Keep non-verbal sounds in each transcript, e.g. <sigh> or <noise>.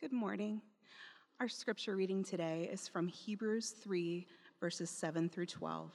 Good morning. Our scripture reading today is from Hebrews 3, verses 7 through 12.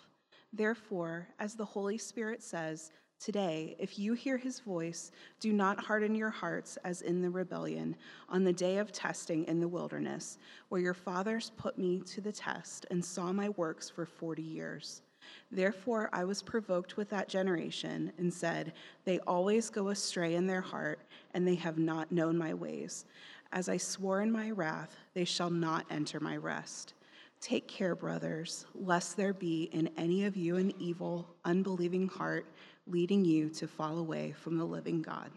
Therefore, as the Holy Spirit says, Today, if you hear his voice, do not harden your hearts as in the rebellion on the day of testing in the wilderness, where your fathers put me to the test and saw my works for 40 years. Therefore, I was provoked with that generation and said, They always go astray in their heart, and they have not known my ways. As I swore in my wrath, they shall not enter my rest. Take care, brothers, lest there be in any of you an evil, unbelieving heart leading you to fall away from the living God.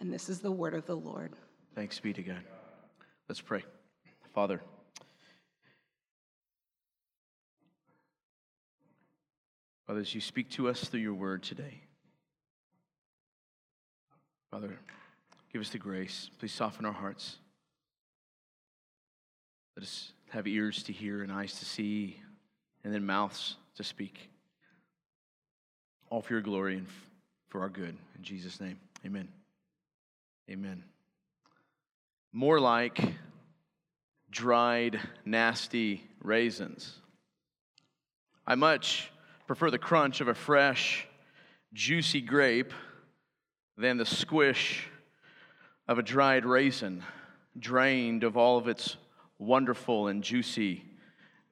And this is the word of the Lord. Thanks be to God. Let's pray. Father, Father, as you speak to us through your word today, Father, give us the grace. Please soften our hearts. Let us have ears to hear and eyes to see, and then mouths to speak. All for your glory and for our good. In Jesus' name, amen. Amen. More like dried, nasty raisins. I much prefer the crunch of a fresh, juicy grape than the squish of a dried raisin, drained of all of its wonderful and juicy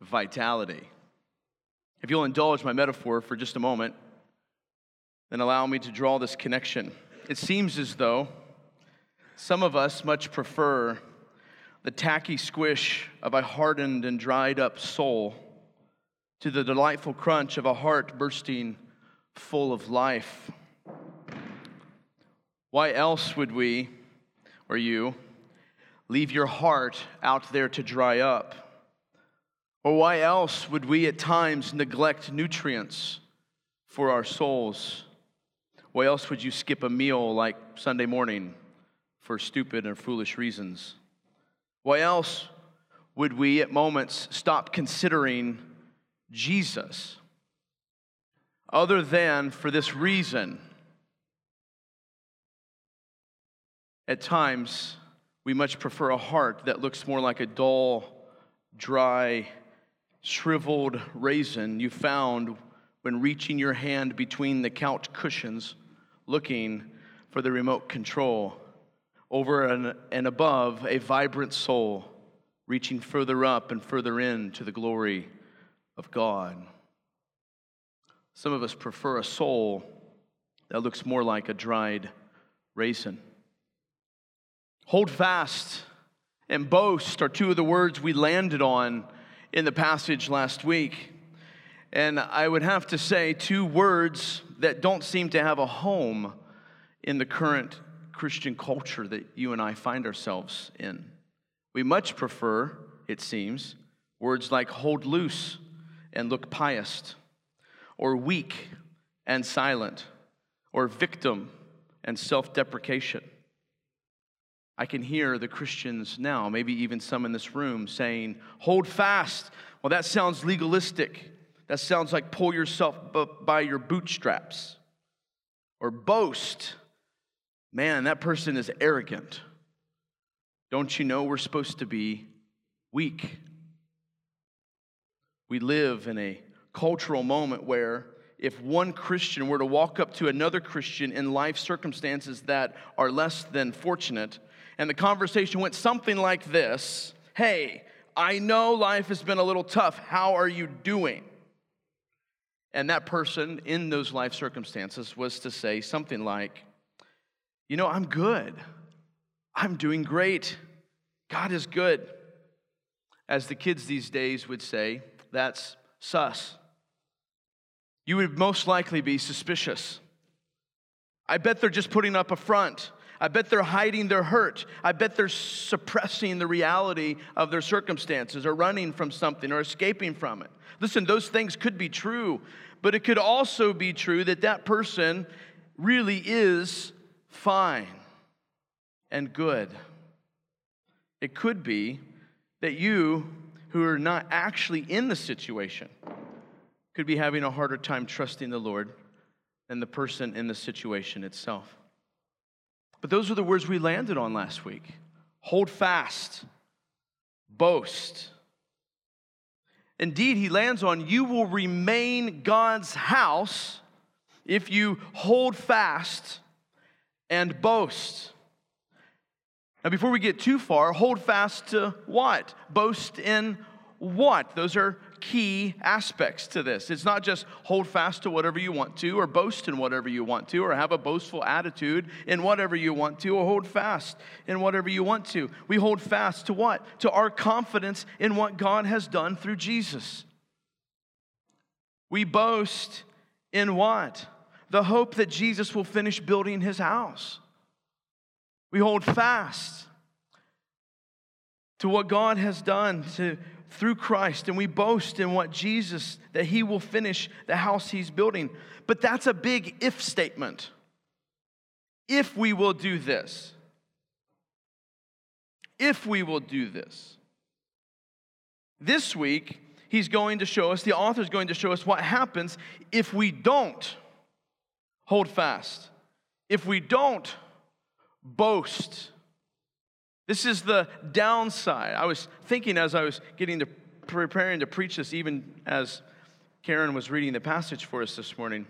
vitality. If you'll indulge my metaphor for just a moment, then allow me to draw this connection. It seems as though some of us much prefer the tacky squish of a hardened and dried up soul to the delightful crunch of a heart bursting full of life. Why else would we, or you, leave your heart out there to dry up? Or why else would we at times neglect nutrients for our souls? Why else would you skip a meal like Sunday morning for stupid or foolish reasons? Why else would we at moments stop considering Jesus other than for this reason? At times, we much prefer a heart that looks more like a dull, dry, shriveled raisin you found when reaching your hand between the couch cushions looking for the remote control. Over and, and above, a vibrant soul reaching further up and further in to the glory of God. Some of us prefer a soul that looks more like a dried raisin. Hold fast and boast are two of the words we landed on in the passage last week. And I would have to say, two words that don't seem to have a home in the current Christian culture that you and I find ourselves in. We much prefer, it seems, words like hold loose and look pious, or weak and silent, or victim and self deprecation. I can hear the Christians now, maybe even some in this room, saying, Hold fast. Well, that sounds legalistic. That sounds like pull yourself by your bootstraps. Or boast. Man, that person is arrogant. Don't you know we're supposed to be weak? We live in a cultural moment where if one Christian were to walk up to another Christian in life circumstances that are less than fortunate, and the conversation went something like this Hey, I know life has been a little tough. How are you doing? And that person in those life circumstances was to say something like, You know, I'm good. I'm doing great. God is good. As the kids these days would say, that's sus. You would most likely be suspicious. I bet they're just putting up a front. I bet they're hiding their hurt. I bet they're suppressing the reality of their circumstances or running from something or escaping from it. Listen, those things could be true, but it could also be true that that person really is fine and good. It could be that you, who are not actually in the situation, could be having a harder time trusting the Lord than the person in the situation itself. But those are the words we landed on last week. hold fast, boast. Indeed, he lands on you will remain God's house if you hold fast and boast. Now, before we get too far, hold fast to what? Boast in what? Those are key aspects to this. It's not just hold fast to whatever you want to, or boast in whatever you want to, or have a boastful attitude in whatever you want to, or hold fast in whatever you want to. We hold fast to what? To our confidence in what God has done through Jesus. We boast in what? The hope that Jesus will finish building his house. We hold fast to what God has done to through Christ and we boast in what Jesus, that He will finish the house He's building. But that's a big if statement. If we will do this, if we will do this. This week, He's going to show us, the author is going to show us what happens if we don't hold fast, if we don't boast this is the downside. I was thinking as I was getting to preparing to preach this, even as Karen was reading the passage for us this morning.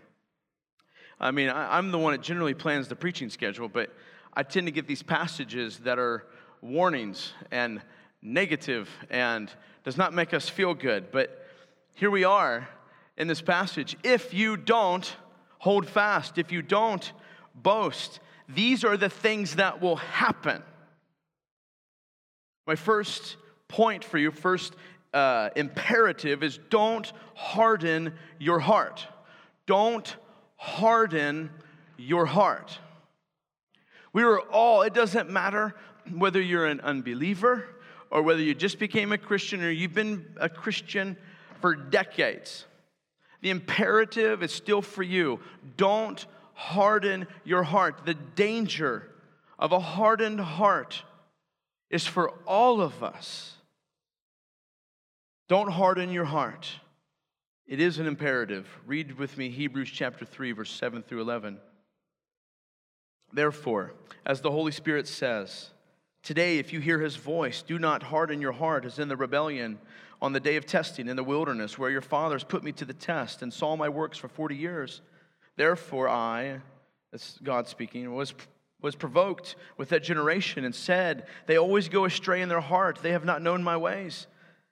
I mean, I, am the one that generally plans the preaching schedule, but I tend to get these passages that are warnings and negative and does not make us feel good. But here we are in this passage. If you don't hold fast, if you don't boast, these are the things that will happen. My first point for you, first uh, imperative is don't harden your heart. Don't harden your heart. We are all, it doesn't matter whether you're an unbeliever or whether you just became a Christian or you've been a Christian for decades. The imperative is still for you. Don't harden your heart. The danger of a hardened heart is for all of us. Don't harden your heart. It is an imperative. Read with me Hebrews chapter 3, verse 7 through 11. Therefore, as the Holy Spirit says, Today, if you hear his voice, do not harden your heart as in the rebellion on the day of testing in the wilderness, where your fathers put me to the test and saw my works for 40 years. Therefore, I, that's God speaking, was was provoked with that generation and said, They always go astray in their heart. They have not known my ways.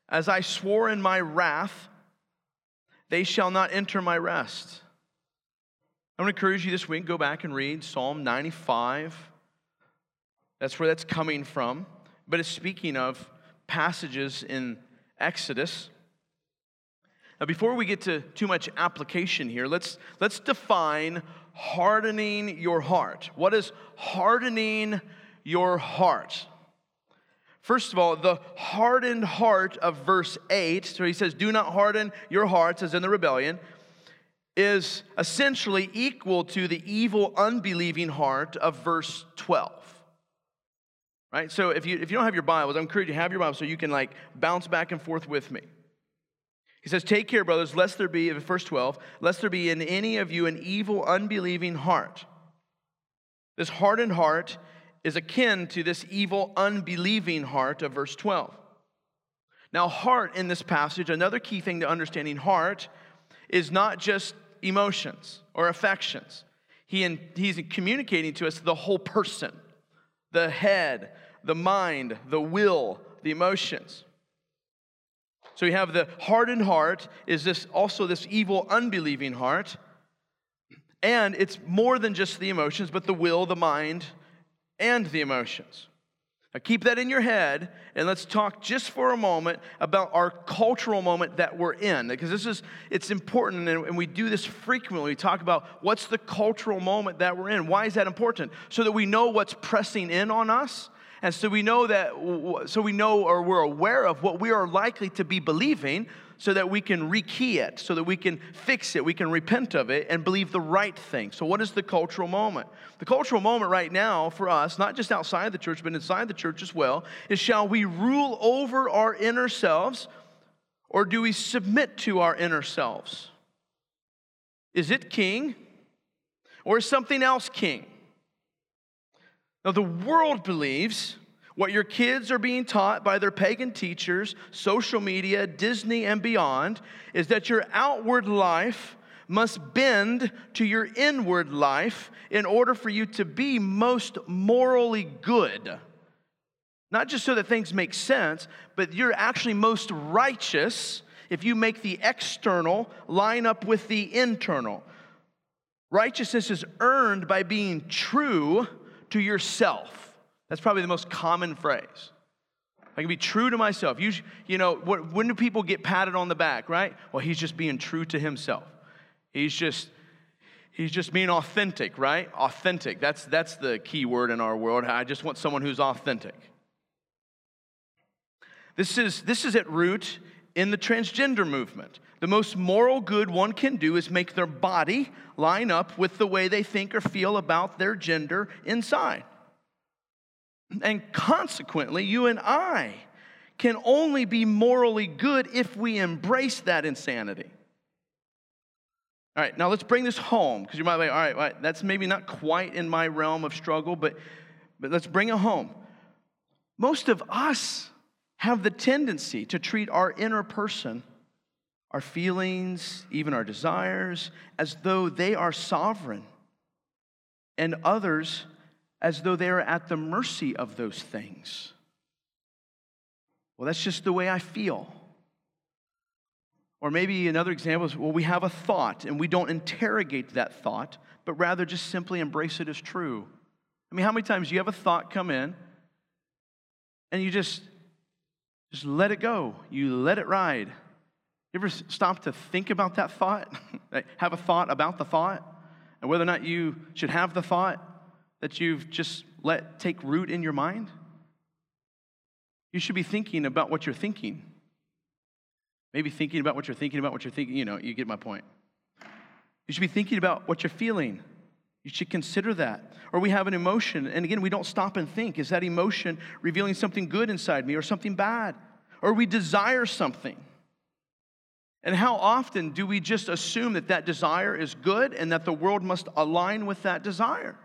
As I swore in my wrath, they shall not enter my rest. I want to encourage you this week, go back and read Psalm 95. That's where that's coming from. But it's speaking of passages in Exodus. Now, before we get to too much application here, let's, let's define hardening your heart. What is hardening your heart? First of all, the hardened heart of verse 8, so he says, Do not harden your hearts as in the rebellion, is essentially equal to the evil, unbelieving heart of verse 12. Right? So if you, if you don't have your Bibles, I encourage you to have your Bible so you can like bounce back and forth with me. He says, Take care, brothers, lest there be, verse 12, lest there be in any of you an evil, unbelieving heart. This hardened heart is akin to this evil, unbelieving heart of verse 12. Now, heart in this passage, another key thing to understanding heart is not just emotions or affections. He in, he's communicating to us the whole person the head, the mind, the will, the emotions. So we have the hardened heart, is this also this evil, unbelieving heart. And it's more than just the emotions, but the will, the mind, and the emotions. Now keep that in your head, and let's talk just for a moment about our cultural moment that we're in. Because this is, it's important, and we do this frequently. We talk about what's the cultural moment that we're in. Why is that important? So that we know what's pressing in on us and so we know that, so we know or we're aware of what we are likely to be believing so that we can rekey it, so that we can fix it, we can repent of it and believe the right thing. So, what is the cultural moment? The cultural moment right now for us, not just outside the church, but inside the church as well, is shall we rule over our inner selves or do we submit to our inner selves? Is it king or is something else king? Now, the world believes What your kids are being taught by their pagan teachers, social media, Disney, and beyond is that your outward life must bend to your inward life in order for you to be most morally good. Not just so that things make sense, but you're actually most righteous if you make the external line up with the internal. Righteousness is earned by being true to yourself. That's probably the most common phrase. I can be true to myself. You, you know, what, when do people get patted on the back, right? Well, he's just being true to himself. He's just, he's just being authentic, right? Authentic. That's, that's the key word in our world. I just want someone who's authentic. This is, this is at root in the transgender movement. The most moral good one can do is make their body line up with the way they think or feel about their gender inside. And consequently, you and I can only be morally good if we embrace that insanity. All right, now let's bring this home because you might be all right, all right, that's maybe not quite in my realm of struggle, but, but let's bring it home. Most of us have the tendency to treat our inner person, our feelings, even our desires, as though they are sovereign, and others as though they are at the mercy of those things. Well, that's just the way I feel. Or maybe another example is well, we have a thought and we don't interrogate that thought, but rather just simply embrace it as true. I mean, how many times do you have a thought come in and you just just let it go. You let it ride. You ever stop to think about that thought? <laughs> have a thought about the thought and whether or not you should have the thought? that you've just let take root in your mind? You should be thinking about what you're thinking. Maybe thinking about what you're thinking about what you're thinking. You know, you get my point. You should be thinking about what you're feeling. You should consider that. Or we have an emotion, and again, we don't stop and think is that emotion revealing something good inside me or something bad? Or we desire something. And how often do we just assume that that desire is good and that the world must align with that desire?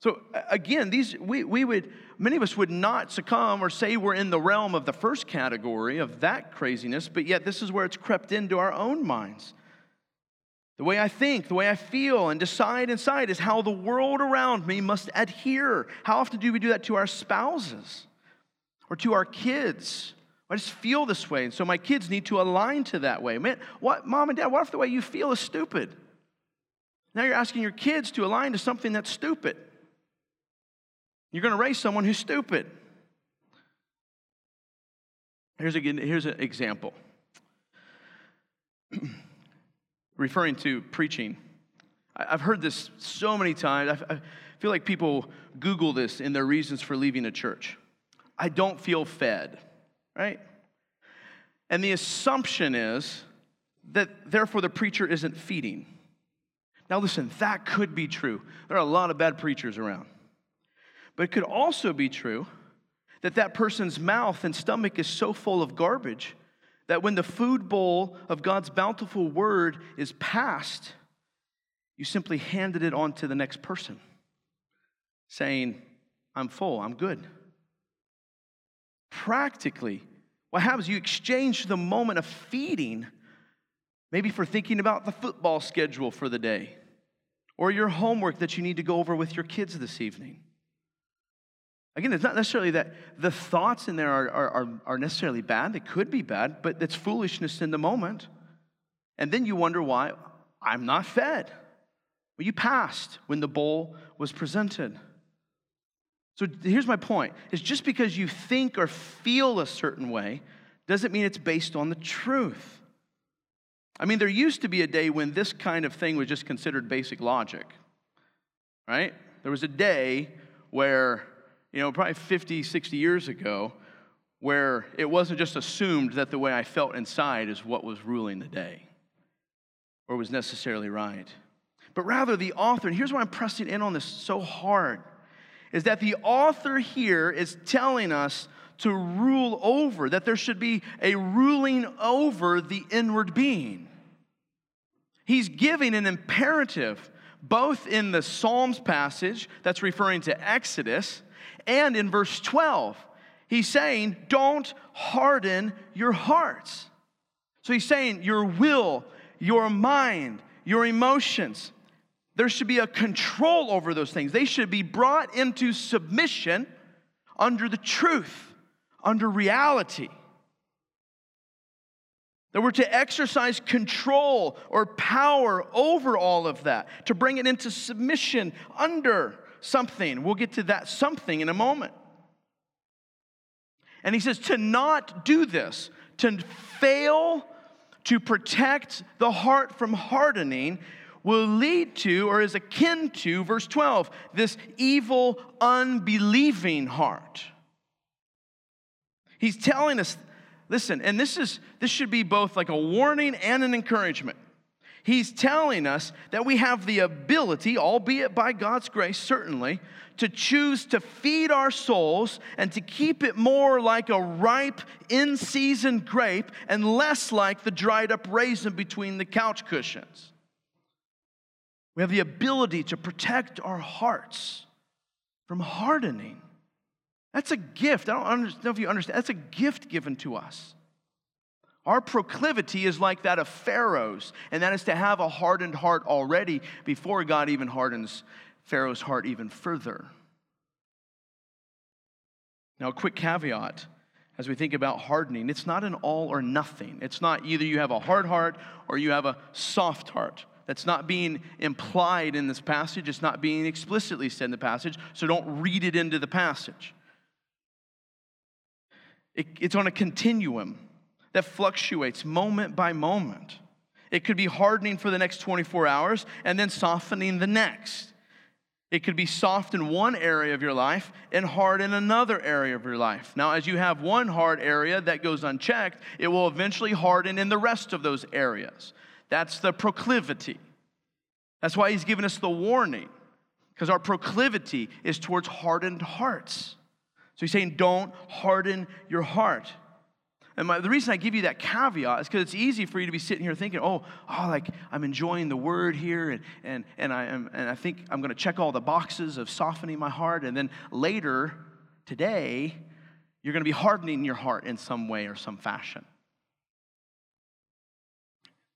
So again, these we, we would many of us would not succumb or say we're in the realm of the first category of that craziness, but yet this is where it's crept into our own minds. The way I think, the way I feel and decide inside is how the world around me must adhere. How often do we do that to our spouses or to our kids? I just feel this way, and so my kids need to align to that way. Man, what, mom and dad, what if the way you feel is stupid? Now you're asking your kids to align to something that's stupid. You're going to raise someone who's stupid. Here's, a, here's an example. <clears throat> Referring to preaching. I've heard this so many times. I feel like people Google this in their reasons for leaving a church. I don't feel fed, right? And the assumption is that therefore the preacher isn't feeding. Now, listen, that could be true. There are a lot of bad preachers around. But it could also be true that that person's mouth and stomach is so full of garbage that when the food bowl of God's bountiful word is passed, you simply handed it on to the next person, saying, I'm full, I'm good. Practically, what happens? You exchange the moment of feeding, maybe for thinking about the football schedule for the day, or your homework that you need to go over with your kids this evening. Again, it's not necessarily that the thoughts in there are, are, are, necessarily bad. They could be bad, but it's foolishness in the moment. And then you wonder why I'm not fed. Well, you passed when the bowl was presented. So here's my point is just because you think or feel a certain way doesn't mean it's based on the truth. I mean, there used to be a day when this kind of thing was just considered basic logic, right? There was a day where you know, probably 50, 60 years ago, where it wasn't just assumed that the way I felt inside is what was ruling the day or was necessarily right. But rather, the author, and here's why I'm pressing in on this so hard, is that the author here is telling us to rule over, that there should be a ruling over the inward being. He's giving an imperative both in the Psalms passage that's referring to Exodus And in verse 12, he's saying, don't harden your hearts. So he's saying, your will, your mind, your emotions, there should be a control over those things. They should be brought into submission under the truth, under reality. That we're to exercise control or power over all of that, to bring it into submission under something. We'll get to that something in a moment. And he says to not do this, to fail to protect the heart from hardening, will lead to or is akin to, verse 12, this evil, unbelieving heart. He's telling us, listen, and this is this should be both like a warning and an encouragement. He's telling us that we have the ability, albeit by God's grace, certainly, to choose to feed our souls and to keep it more like a ripe, in season grape and less like the dried up raisin between the couch cushions. We have the ability to protect our hearts from hardening. That's a gift. I don't know if you understand. That's a gift given to us. Our proclivity is like that of Pharaoh's, and that is to have a hardened heart already before God even hardens Pharaoh's heart even further. Now, a quick caveat as we think about hardening it's not an all or nothing. It's not either you have a hard heart or you have a soft heart. That's not being implied in this passage, it's not being explicitly said in the passage, so don't read it into the passage. It, it's on a continuum that fluctuates moment by moment. It could be hardening for the next 24 hours and then softening the next. It could be soft in one area of your life and hard in another area of your life. Now, as you have one hard area that goes unchecked, it will eventually harden in the rest of those areas. That's the proclivity. That's why he's given us the warning, because our proclivity is towards hardened hearts. So he's saying, don't harden your heart. And my, the reason I give you that caveat is because it's easy for you to be sitting here thinking, oh, oh, like I'm enjoying the word here, and, and, and, I, am, and I think I'm going to check all the boxes of softening my heart. And then later, today, you're going to be hardening your heart in some way or some fashion.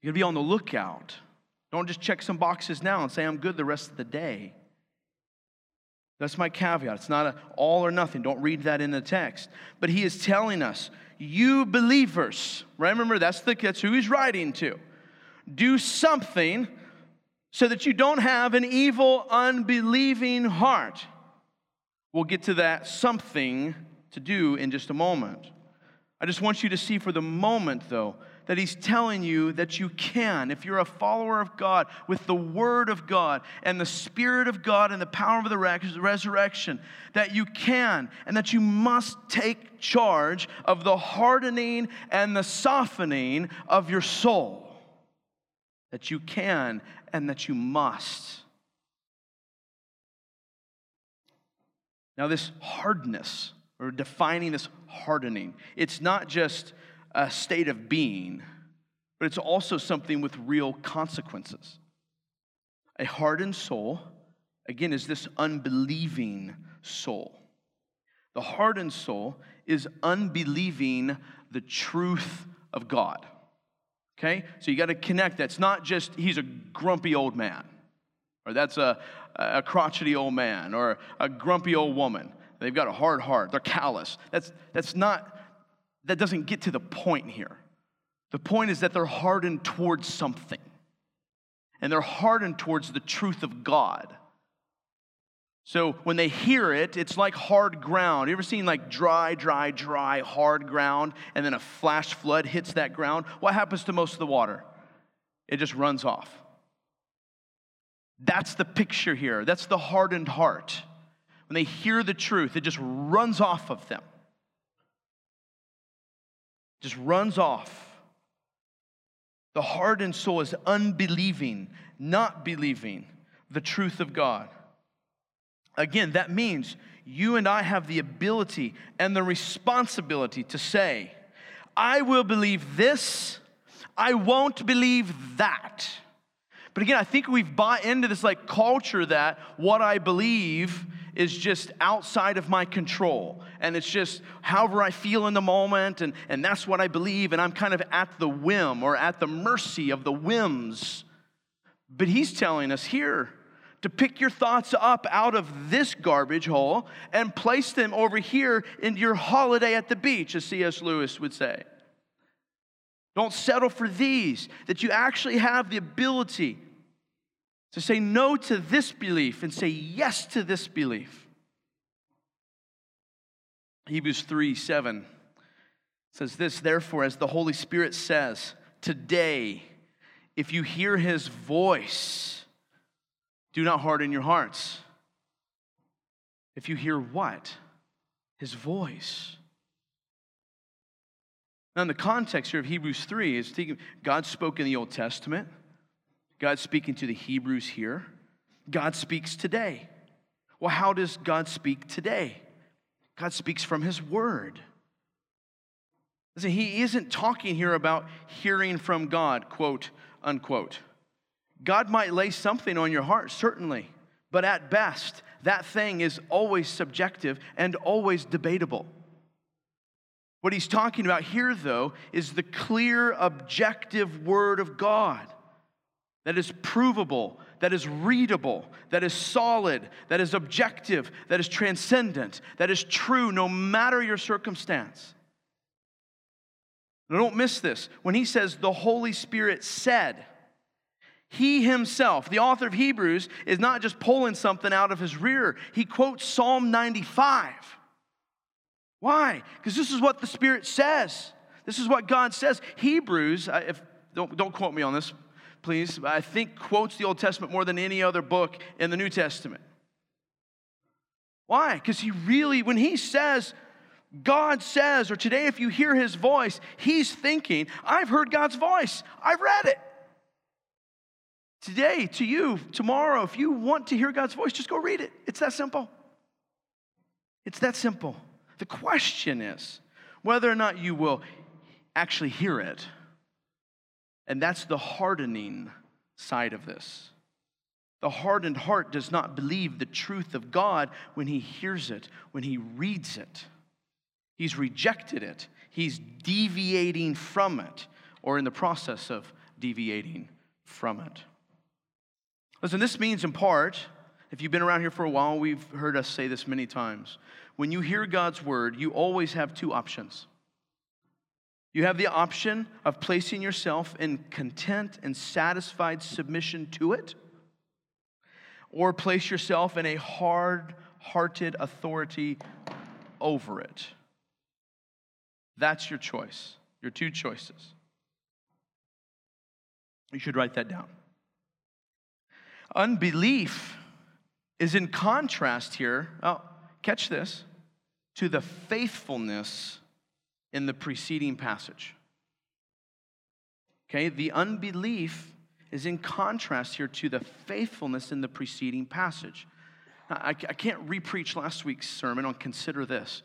You're going to be on the lookout. Don't just check some boxes now and say, I'm good the rest of the day. That's my caveat. It's not all or nothing. Don't read that in the text. But he is telling us, you believers, right? Remember, that's, the, that's who he's writing to. Do something so that you don't have an evil, unbelieving heart. We'll get to that something to do in just a moment. I just want you to see for the moment, though, that he's telling you that you can, if you're a follower of God, with the Word of God and the Spirit of God and the power of the resurrection, that you can and that you must take charge of the hardening and the softening of your soul. That you can and that you must. Now, this hardness, or defining this hardening, it's not just a state of being, but it's also something with real consequences. A hardened soul, again, is this unbelieving soul. The hardened soul is unbelieving the truth of God. Okay? So you got to connect that. It's not just he's a grumpy old man, or that's a, a crotchety old man, or a grumpy old woman. They've got a hard heart, they're callous. That's, that's not that doesn't get to the point here. The point is that they're hardened towards something, and they're hardened towards the truth of God. So when they hear it, it's like hard ground. You ever seen like dry, dry, dry, hard ground, and then a flash flood hits that ground? What happens to most of the water? It just runs off. That's the picture here. That's the hardened heart. When they hear the truth, it just runs off of them just runs off. The hardened soul is unbelieving, not believing the truth of God. Again, that means you and I have the ability and the responsibility to say, I will believe this, I won't believe that. But again, I think we've bought into this like culture that what I believe is just outside of my control. And it's just however I feel in the moment, and, and that's what I believe, and I'm kind of at the whim or at the mercy of the whims. But he's telling us here to pick your thoughts up out of this garbage hole and place them over here in your holiday at the beach, as C.S. Lewis would say. Don't settle for these, that you actually have the ability to say no to this belief and say yes to this belief. Hebrews 3 7 says this, therefore, as the Holy Spirit says, today, if you hear his voice, do not harden your hearts. If you hear what? His voice. Now, in the context here of Hebrews 3, is God spoke in the Old Testament. God speaking to the Hebrews here. God speaks today. Well, how does God speak today? God speaks from His Word. Listen, He isn't talking here about hearing from God, quote, unquote. God might lay something on your heart, certainly, but at best, that thing is always subjective and always debatable. What he's talking about here, though, is the clear, objective Word of God that is provable, that is readable, that is solid, that is objective, that is transcendent, that is true no matter your circumstance. Now, don't miss this. When he says the Holy Spirit said, he himself, the author of Hebrews, is not just pulling something out of his rear. He quotes Psalm 95. Why? Because this is what the Spirit says. This is what God says. Hebrews, if, don't, don't quote me on this, please, I think quotes the Old Testament more than any other book in the New Testament. Why? Because he really, when he says, God says, or today if you hear his voice, he's thinking, I've heard God's voice, I've read it. Today, to you, tomorrow, if you want to hear God's voice, just go read it. It's that simple. It's that simple. The question is whether or not you will actually hear it. And that's the hardening side of this. The hardened heart does not believe the truth of God when he hears it, when he reads it. He's rejected it, he's deviating from it, or in the process of deviating from it. Listen, this means in part, if you've been around here for a while, we've heard us say this many times when you hear God's word, you always have two options. You have the option of placing yourself in content and satisfied submission to it, or place yourself in a hard hearted authority over it. That's your choice, your two choices. You should write that down. Unbelief is in contrast here. Oh, catch this, to the faithfulness in the preceding passage. Okay, the unbelief is in contrast here to the faithfulness in the preceding passage. I, I can't repreach last week's sermon on consider this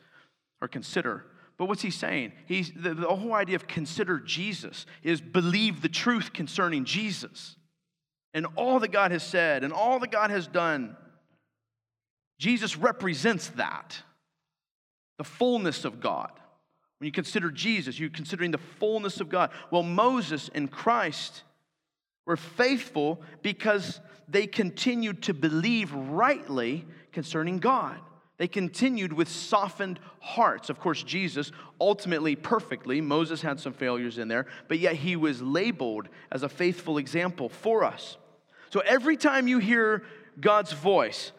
or consider. But what's he saying? He's, the, the whole idea of consider Jesus is believe the truth concerning Jesus and all that God has said and all that God has done. Jesus represents that, the fullness of God. When you consider Jesus, you're considering the fullness of God. Well, Moses and Christ were faithful because they continued to believe rightly concerning God. They continued with softened hearts. Of course, Jesus ultimately perfectly, Moses had some failures in there, but yet he was labeled as a faithful example for us. So every time you hear God's voice,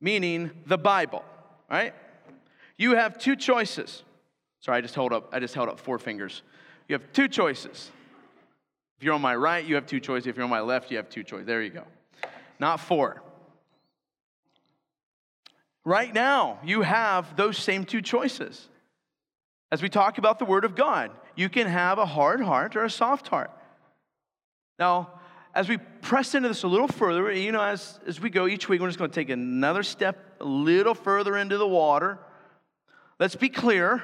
meaning the Bible, right? You have two choices. Sorry, I just held up, I just held up four fingers. You have two choices. If you're on my right, you have two choices. If you're on my left, you have two choices. There you go. Not four. Right now, you have those same two choices. As we talk about the Word of God, you can have a hard heart or a soft heart. Now, as we press into this a little further, you know, as, as we go each week, we're just going to take another step a little further into the water. Let's be clear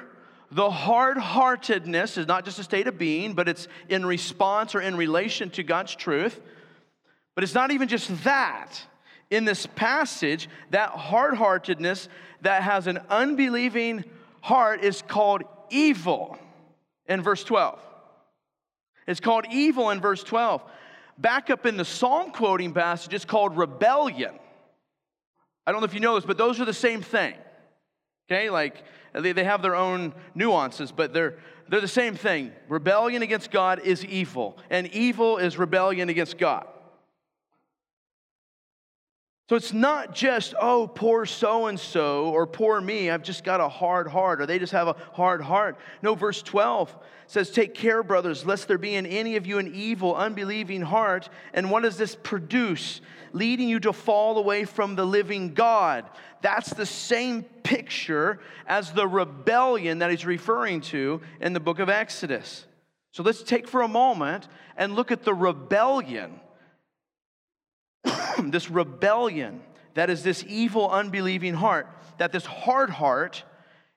the hard heartedness is not just a state of being, but it's in response or in relation to God's truth. But it's not even just that, in this passage, that hard heartedness that has an unbelieving heart is called evil in verse 12. It's called evil in verse 12. Back up in the psalm quoting passage, it's called rebellion. I don't know if you know this, but those are the same thing. Okay, like they, they have their own nuances, but they're, they're the same thing. Rebellion against God is evil, and evil is rebellion against God. So it's not just, oh, poor so and so or poor me, I've just got a hard heart, or they just have a hard heart. No, verse 12 says, Take care, brothers, lest there be in any of you an evil, unbelieving heart. And what does this produce? Leading you to fall away from the living God. That's the same picture as the rebellion that he's referring to in the book of Exodus. So let's take for a moment and look at the rebellion <clears throat> this rebellion that is this evil, unbelieving heart, that this hard heart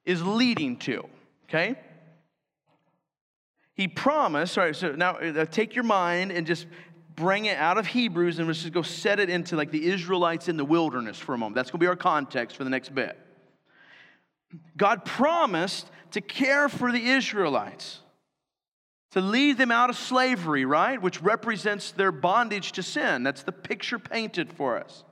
is leading to. Okay? He promised, all right, so now uh, take your mind and just bring it out of Hebrews and let's just go set it into like the Israelites in the wilderness for a moment. That's going to be our context for the next bit. God promised to care for the Israelites to lead them out of slavery, right? Which represents their bondage to sin. That's the picture painted for us.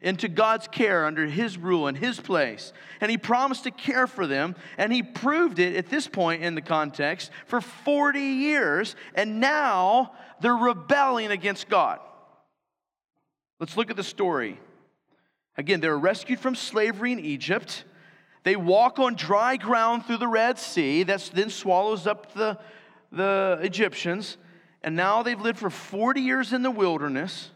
Into God's care under His rule and His place. And He promised to care for them, and He proved it at this point in the context for 40 years, and now they're rebelling against God. Let's look at the story. Again, they're rescued from slavery in Egypt. They walk on dry ground through the Red Sea, that then swallows up the the Egyptians, and now they've lived for 40 years in the wilderness.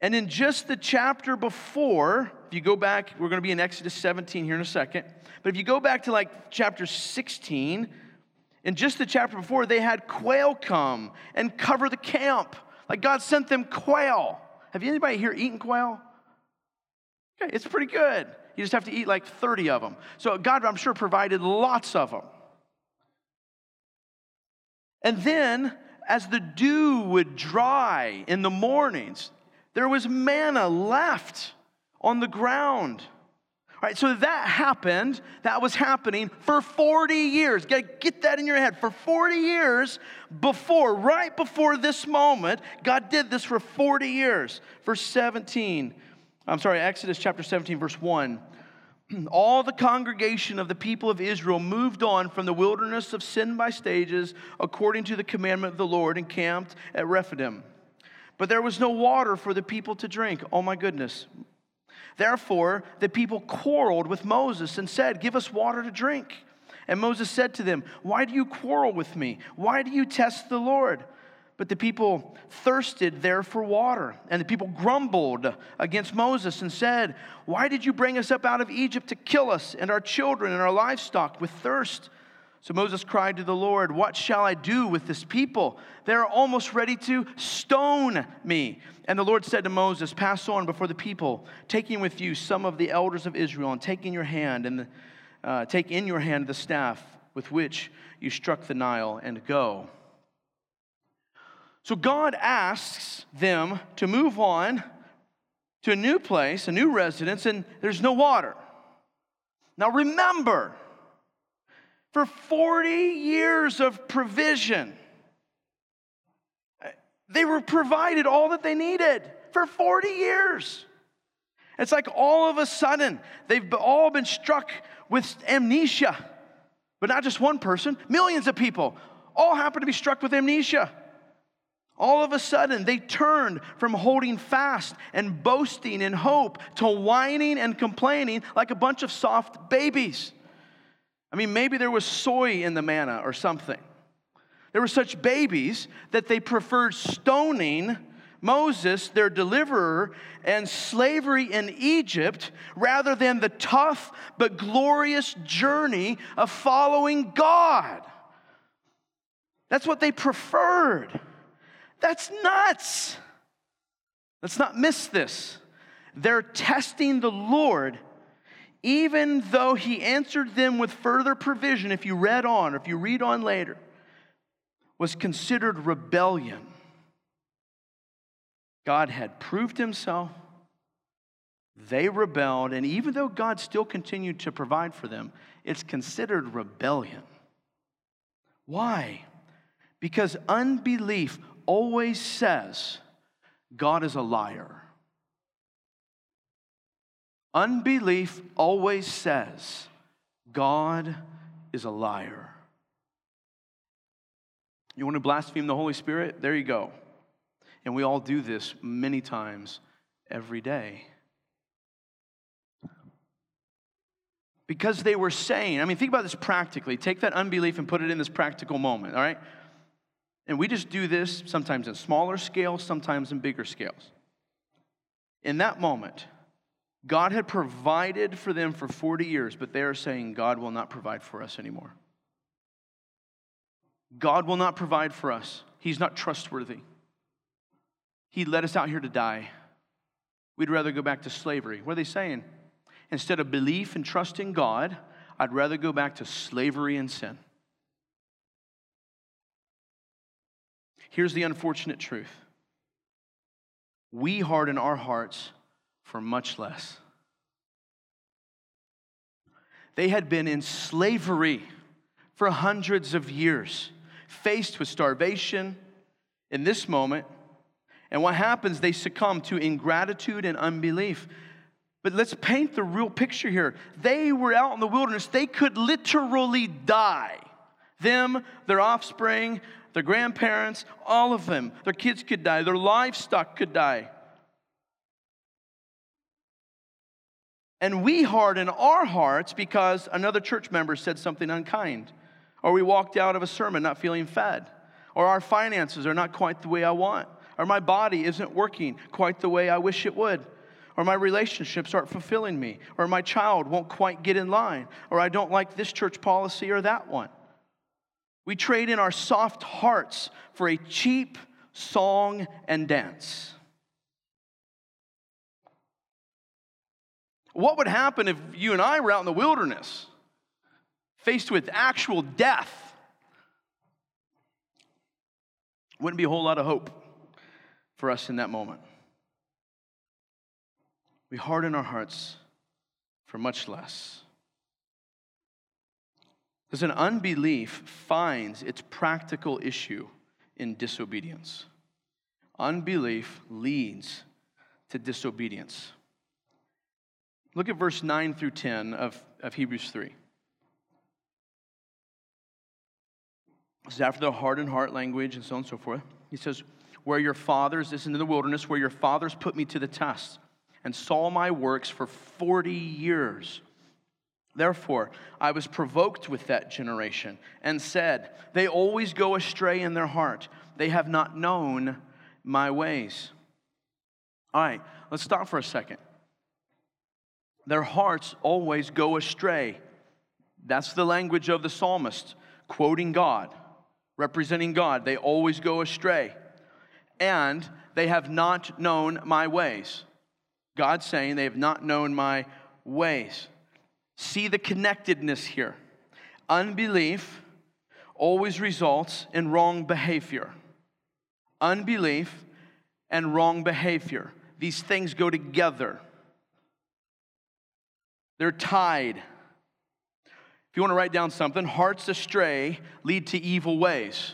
And in just the chapter before, if you go back, we're going to be in Exodus 17 here in a second. But if you go back to like chapter 16, in just the chapter before, they had quail come and cover the camp. Like God sent them quail. Have you anybody here eaten quail? Okay, it's pretty good. You just have to eat like 30 of them. So God, I'm sure, provided lots of them. And then, as the dew would dry in the mornings, there was manna left on the ground. All right, so that happened, that was happening for 40 years. Get, get that in your head. For 40 years before, right before this moment, God did this for 40 years. Verse 17, I'm sorry, Exodus chapter 17, verse 1 <clears throat> all the congregation of the people of Israel moved on from the wilderness of sin by stages, according to the commandment of the Lord, and camped at Rephidim. But there was no water for the people to drink. Oh my goodness. Therefore, the people quarreled with Moses and said, Give us water to drink. And Moses said to them, Why do you quarrel with me? Why do you test the Lord? But the people thirsted there for water. And the people grumbled against Moses and said, Why did you bring us up out of Egypt to kill us and our children and our livestock with thirst? So Moses cried to the Lord, What shall I do with this people? They're almost ready to stone me. And the Lord said to Moses, Pass on before the people, taking with you some of the elders of Israel, and take in your hand and uh, take in your hand the staff with which you struck the Nile, and go. So God asks them to move on to a new place, a new residence, and there's no water. Now remember, for 40 years of provision, they were provided all that they needed for 40 years. It's like all of a sudden they've all been struck with amnesia, but not just one person, millions of people all happen to be struck with amnesia. All of a sudden, they turned from holding fast and boasting in hope to whining and complaining like a bunch of soft babies. I mean, maybe there was soy in the manna or something. There were such babies that they preferred stoning Moses, their deliverer, and slavery in Egypt rather than the tough but glorious journey of following God. That's what they preferred. That's nuts. Let's not miss this. They're testing the Lord, even though He answered them with further provision, if you read on, or if you read on later, was considered rebellion. God had proved Himself, They rebelled, and even though God still continued to provide for them, it's considered rebellion. Why? Because unbelief always says God is a liar. Unbelief always says God is a liar. You want to blaspheme the Holy Spirit? There you go. And we all do this many times every day. Because they were saying, I mean, think about this practically. Take that unbelief and put it in this practical moment, all right? And we just do this sometimes in smaller scales, sometimes in bigger scales. In that moment, God had provided for them for 40 years, but they are saying, God will not provide for us anymore. God will not provide for us. He's not trustworthy. He led us out here to die. We'd rather go back to slavery. What are they saying? Instead of belief and trust in God, I'd rather go back to slavery and sin. Here's the unfortunate truth we harden our hearts for much less. They had been in slavery for hundreds of years, faced with starvation in this moment. And what happens? They succumb to ingratitude and unbelief. But let's paint the real picture here. They were out in the wilderness, they could literally die. Them, their offspring, their grandparents, all of them. Their kids could die, their livestock could die. And we harden our hearts because another church member said something unkind, or we walked out of a sermon not feeling fed, or our finances are not quite the way I want, or my body isn't working quite the way I wish it would, or my relationships aren't fulfilling me, or my child won't quite get in line, or I don't like this church policy or that one. We trade in our soft hearts for a cheap song and dance. What would happen if you and I were out in the wilderness, faced with actual death? Wouldn't be a whole lot of hope for us in that moment. We harden our hearts for much less. Because an unbelief finds its practical issue in disobedience. Unbelief leads to disobedience. Look at verse 9 through 10 of, of Hebrews 3. This is after the hardened heart language and so on and so forth. He says, Where your fathers, this is in the wilderness, where your fathers put me to the test and saw my works for 40 years. Therefore, I was provoked with that generation and said, They always go astray in their heart. They have not known my ways. All right, let's stop for a second their hearts always go astray. That's the language of the psalmist, quoting God, representing God. They always go astray. And they have not known my ways. God saying they have not known my ways. See the connectedness here. Unbelief always results in wrong behavior. Unbelief and wrong behavior. These things go together. They're tied. If you want to write down something, hearts astray lead to evil ways.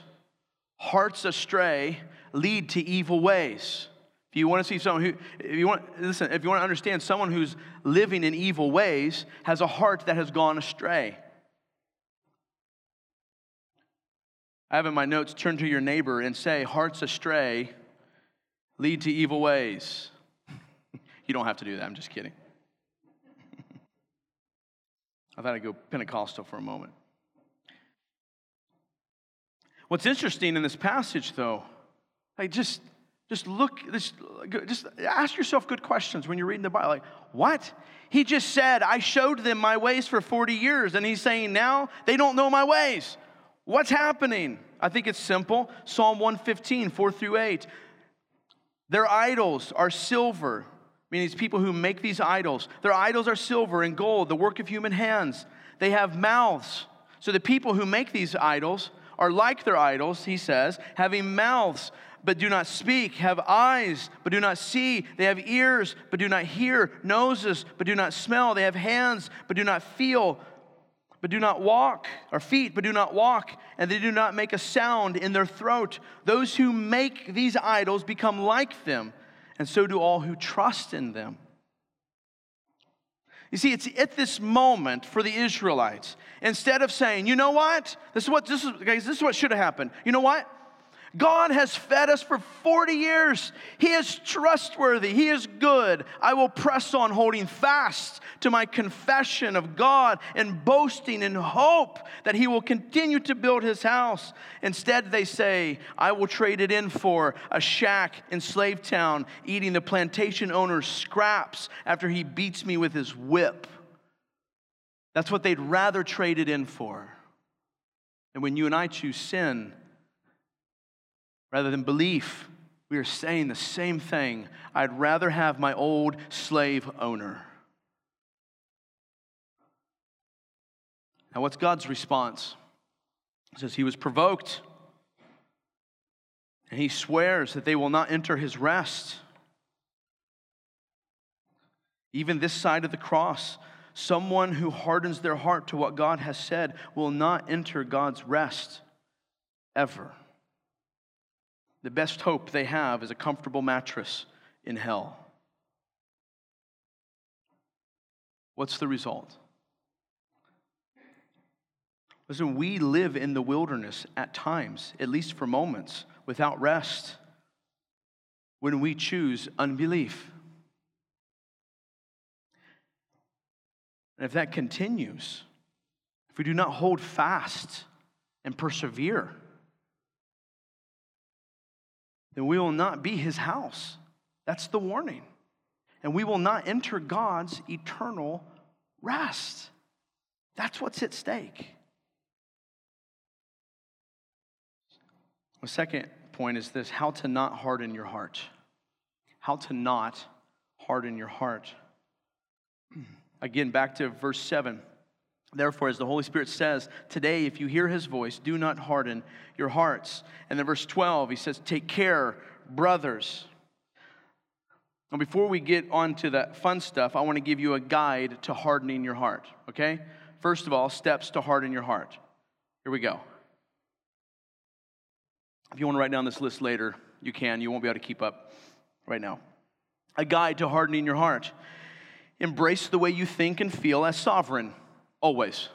Hearts astray lead to evil ways. If you want to see someone who, if you want, listen, if you want to understand someone who's living in evil ways, has a heart that has gone astray. I have in my notes, turn to your neighbor and say, hearts astray lead to evil ways. <laughs> you don't have to do that, I'm just kidding. I thought I'd go Pentecostal for a moment. What's interesting in this passage, though, like just just look, just, just ask yourself good questions when you're reading the Bible. Like, what? He just said, I showed them my ways for 40 years, and he's saying now they don't know my ways. What's happening? I think it's simple. Psalm 115, 4 through 8. Their idols are silver, meaning these people who make these idols. Their idols are silver and gold, the work of human hands. They have mouths. So the people who make these idols are like their idols, he says, having mouths, but do not speak, have eyes, but do not see. They have ears, but do not hear, noses, but do not smell. They have hands, but do not feel, but do not walk, or feet, but do not walk, and they do not make a sound in their throat. Those who make these idols become like them, and so do all who trust in them. You see, it's at this moment for the Israelites. Instead of saying, you know what? This is what this is, guys, this is what should have happened. You know what? God has fed us for 40 years. He is trustworthy. He is good. I will press on holding fast to my confession of God and boasting in hope that He will continue to build His house. Instead, they say, I will trade it in for a shack in Slave Town, eating the plantation owner's scraps after he beats me with his whip. That's what they'd rather trade it in for. And when you and I choose sin, rather than belief, we are saying the same thing. I'd rather have my old slave owner. Now, what's God's response? He says he was provoked, and he swears that they will not enter his rest. Even this side of the cross, someone who hardens their heart to what God has said will not enter God's rest ever. The best hope they have is a comfortable mattress in hell. What's the result? Listen, we live in the wilderness at times, at least for moments, without rest when we choose unbelief. And if that continues, if we do not hold fast and persevere, then we will not be his house. That's the warning. And we will not enter God's eternal rest. That's what's at stake. The second point is this how to not harden your heart. How to not harden your heart. <clears throat> Again, back to verse 7. Therefore, as the Holy Spirit says, today, if you hear his voice, do not harden your hearts. And then verse 12, he says, Take care, brothers. Now, before we get on to that fun stuff, I want to give you a guide to hardening your heart, okay? First of all, steps to harden your heart. Here we go. If you want to write down this list later, you can. You won't be able to keep up right now. A guide to hardening your heart. Embrace the way you think and feel as sovereign. Always.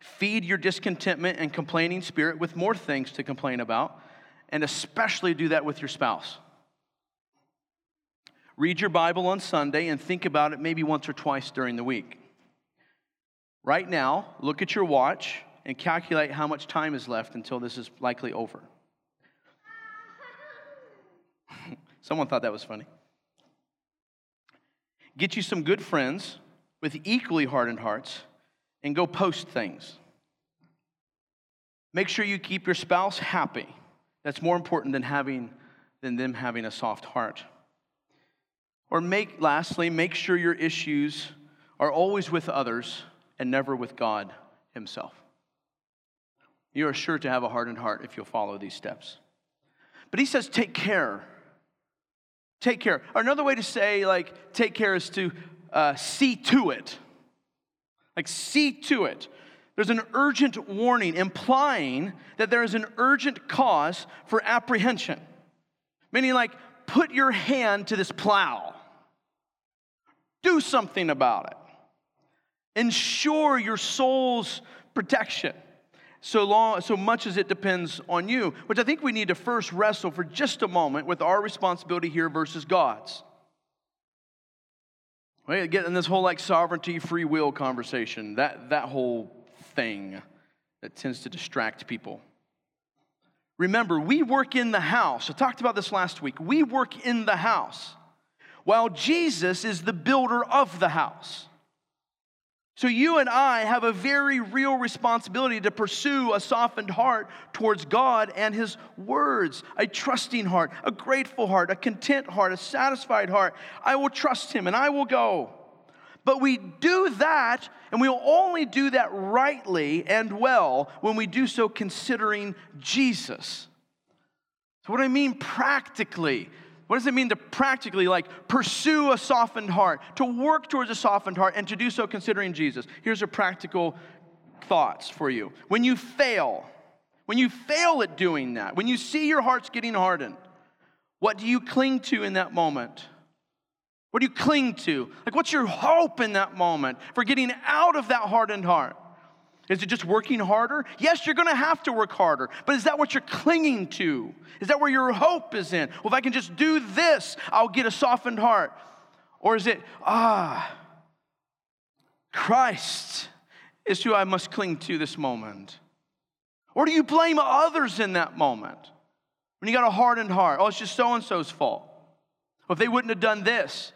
Feed your discontentment and complaining spirit with more things to complain about, and especially do that with your spouse. Read your Bible on Sunday and think about it maybe once or twice during the week. Right now, look at your watch and calculate how much time is left until this is likely over. <laughs> Someone thought that was funny. Get you some good friends with equally hardened hearts and go post things. Make sure you keep your spouse happy. That's more important than having than them having a soft heart. Or make lastly, make sure your issues are always with others and never with God himself. You are sure to have a hardened heart if you'll follow these steps. But he says take care. Take care. Or another way to say like take care is to uh, see to it. Like, see to it. There's an urgent warning implying that there is an urgent cause for apprehension. Meaning, like, put your hand to this plow, do something about it, ensure your soul's protection. So long, so much as it depends on you, which I think we need to first wrestle for just a moment with our responsibility here versus God's. Right? Getting this whole like sovereignty, free will conversation, that, that whole thing that tends to distract people. Remember, we work in the house. I talked about this last week. We work in the house while Jesus is the builder of the house. So, you and I have a very real responsibility to pursue a softened heart towards God and His words, a trusting heart, a grateful heart, a content heart, a satisfied heart. I will trust Him and I will go. But we do that, and we will only do that rightly and well when we do so considering Jesus. So, what I mean practically? What does it mean to practically like pursue a softened heart, to work towards a softened heart, and to do so considering Jesus? Here's a practical thoughts for you. When you fail, when you fail at doing that, when you see your heart's getting hardened, what do you cling to in that moment? What do you cling to? Like, what's your hope in that moment for getting out of that hardened heart? Is it just working harder? Yes, you're gonna have to work harder, but is that what you're clinging to? Is that where your hope is in? Well, if I can just do this, I'll get a softened heart. Or is it, ah, Christ is who I must cling to this moment? Or do you blame others in that moment? When you got a hardened heart, oh, it's just so and so's fault. Well, if they wouldn't have done this,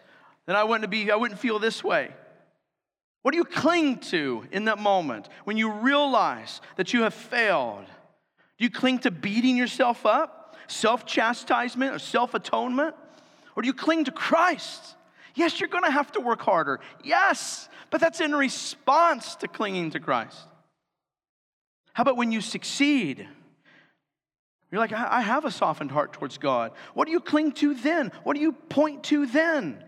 then I wouldn't be, I wouldn't feel this way. What do you cling to in that moment when you realize that you have failed? Do you cling to beating yourself up, self chastisement, or self atonement? Or do you cling to Christ? Yes, you're gonna have to work harder. Yes, but that's in response to clinging to Christ. How about when you succeed? You're like, I have a softened heart towards God. What do you cling to then? What do you point to then?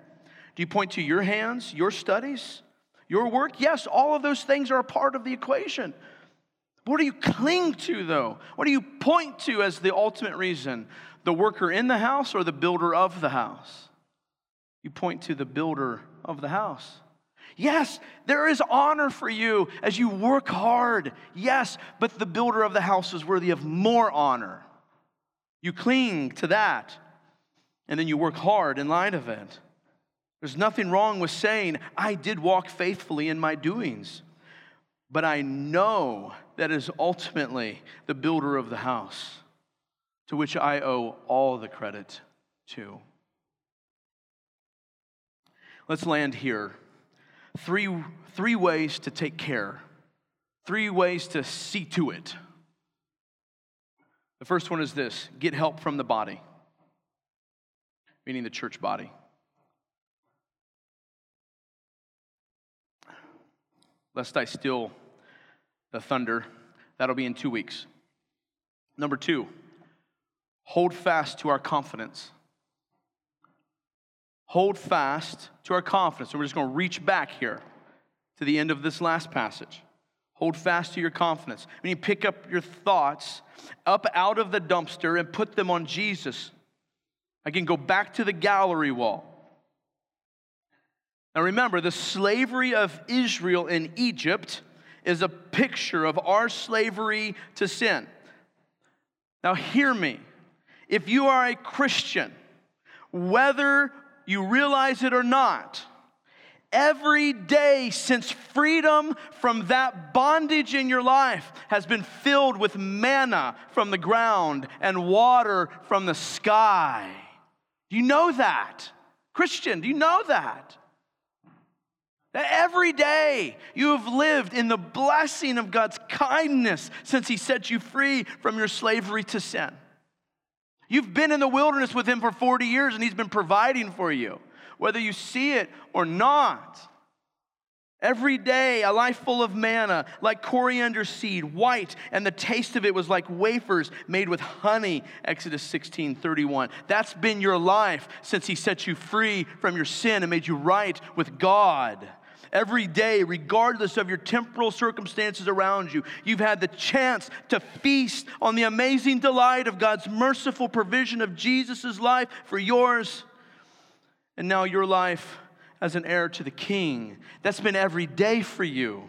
Do you point to your hands, your studies, your work? Yes, all of those things are a part of the equation. What do you cling to, though? What do you point to as the ultimate reason? The worker in the house or the builder of the house? You point to the builder of the house. Yes, there is honor for you as you work hard. Yes, but the builder of the house is worthy of more honor. You cling to that, and then you work hard in light of it. There's nothing wrong with saying, I did walk faithfully in my doings, but I know that is ultimately the builder of the house to which I owe all the credit to. Let's land here. Three, three ways to take care, three ways to see to it. The first one is this get help from the body, meaning the church body. Lest I steal the thunder. That'll be in two weeks. Number two, hold fast to our confidence. Hold fast to our confidence. So we're just going to reach back here to the end of this last passage. Hold fast to your confidence. When you pick up your thoughts up out of the dumpster and put them on Jesus, I can go back to the gallery wall. Now remember, the slavery of Israel in Egypt is a picture of our slavery to sin. Now, hear me. If you are a Christian, whether you realize it or not, every day since freedom from that bondage in your life has been filled with manna from the ground and water from the sky. Do you know that? Christian, do you know that? Every day you have lived in the blessing of God's kindness since He set you free from your slavery to sin. You've been in the wilderness with Him for 40 years and He's been providing for you, whether you see it or not. Every day, a life full of manna, like coriander seed, white, and the taste of it was like wafers made with honey. Exodus 16 31. That's been your life since He set you free from your sin and made you right with God. Every day, regardless of your temporal circumstances around you, you've had the chance to feast on the amazing delight of God's merciful provision of Jesus' life for yours. And now your life as an heir to the king. That's been every day for you.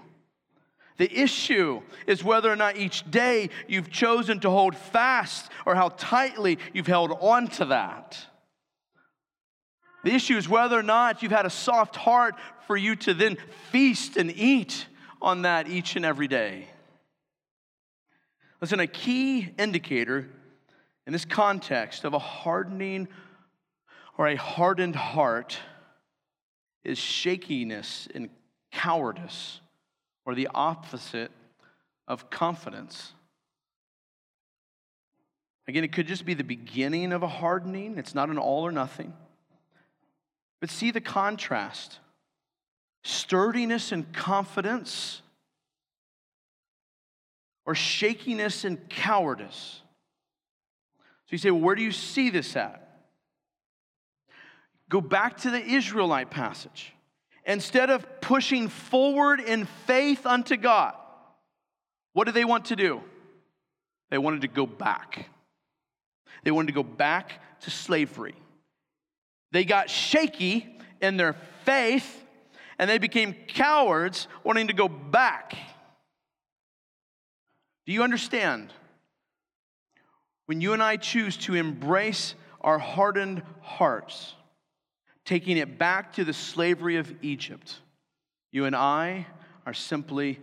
The issue is whether or not each day you've chosen to hold fast or how tightly you've held on to that. The issue is whether or not you've had a soft heart for you to then feast and eat on that each and every day. Listen, a key indicator in this context of a hardening or a hardened heart is shakiness and cowardice, or the opposite of confidence. Again, it could just be the beginning of a hardening, it's not an all or nothing. But see the contrast sturdiness and confidence, or shakiness and cowardice. So you say, well, where do you see this at? Go back to the Israelite passage. Instead of pushing forward in faith unto God, what did they want to do? They wanted to go back. They wanted to go back to slavery. They got shaky in their faith and they became cowards, wanting to go back. Do you understand? When you and I choose to embrace our hardened hearts, taking it back to the slavery of Egypt, you and I are simply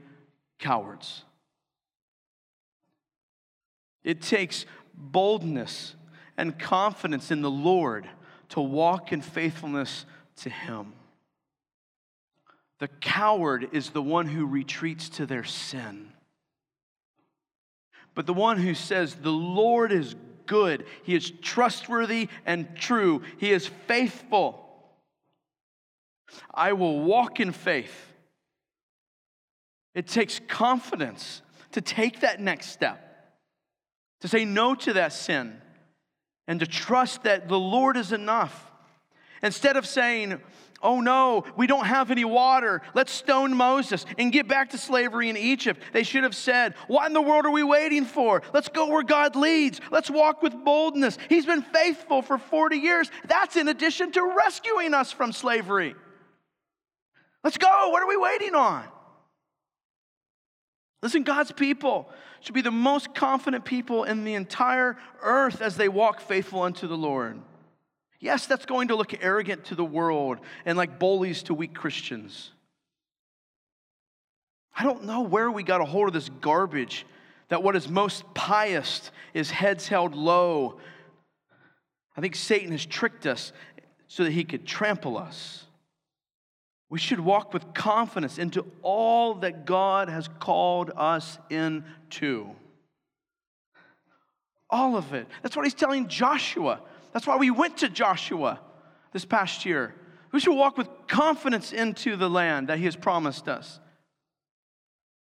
cowards. It takes boldness and confidence in the Lord to walk in faithfulness to Him. The coward is the one who retreats to their sin. But the one who says, The Lord is good, He is trustworthy and true, He is faithful. I will walk in faith. It takes confidence to take that next step, to say no to that sin, and to trust that the Lord is enough. Instead of saying, Oh no, we don't have any water. Let's stone Moses and get back to slavery in Egypt. They should have said, What in the world are we waiting for? Let's go where God leads. Let's walk with boldness. He's been faithful for 40 years. That's in addition to rescuing us from slavery. Let's go. What are we waiting on? Listen, God's people should be the most confident people in the entire earth as they walk faithful unto the Lord. Yes, that's going to look arrogant to the world and like bullies to weak Christians. I don't know where we got a hold of this garbage that what is most pious is heads held low. I think Satan has tricked us so that he could trample us. We should walk with confidence into all that God has called us into. All of it. That's what he's telling Joshua. That's why we went to Joshua this past year. We should walk with confidence into the land that He has promised us.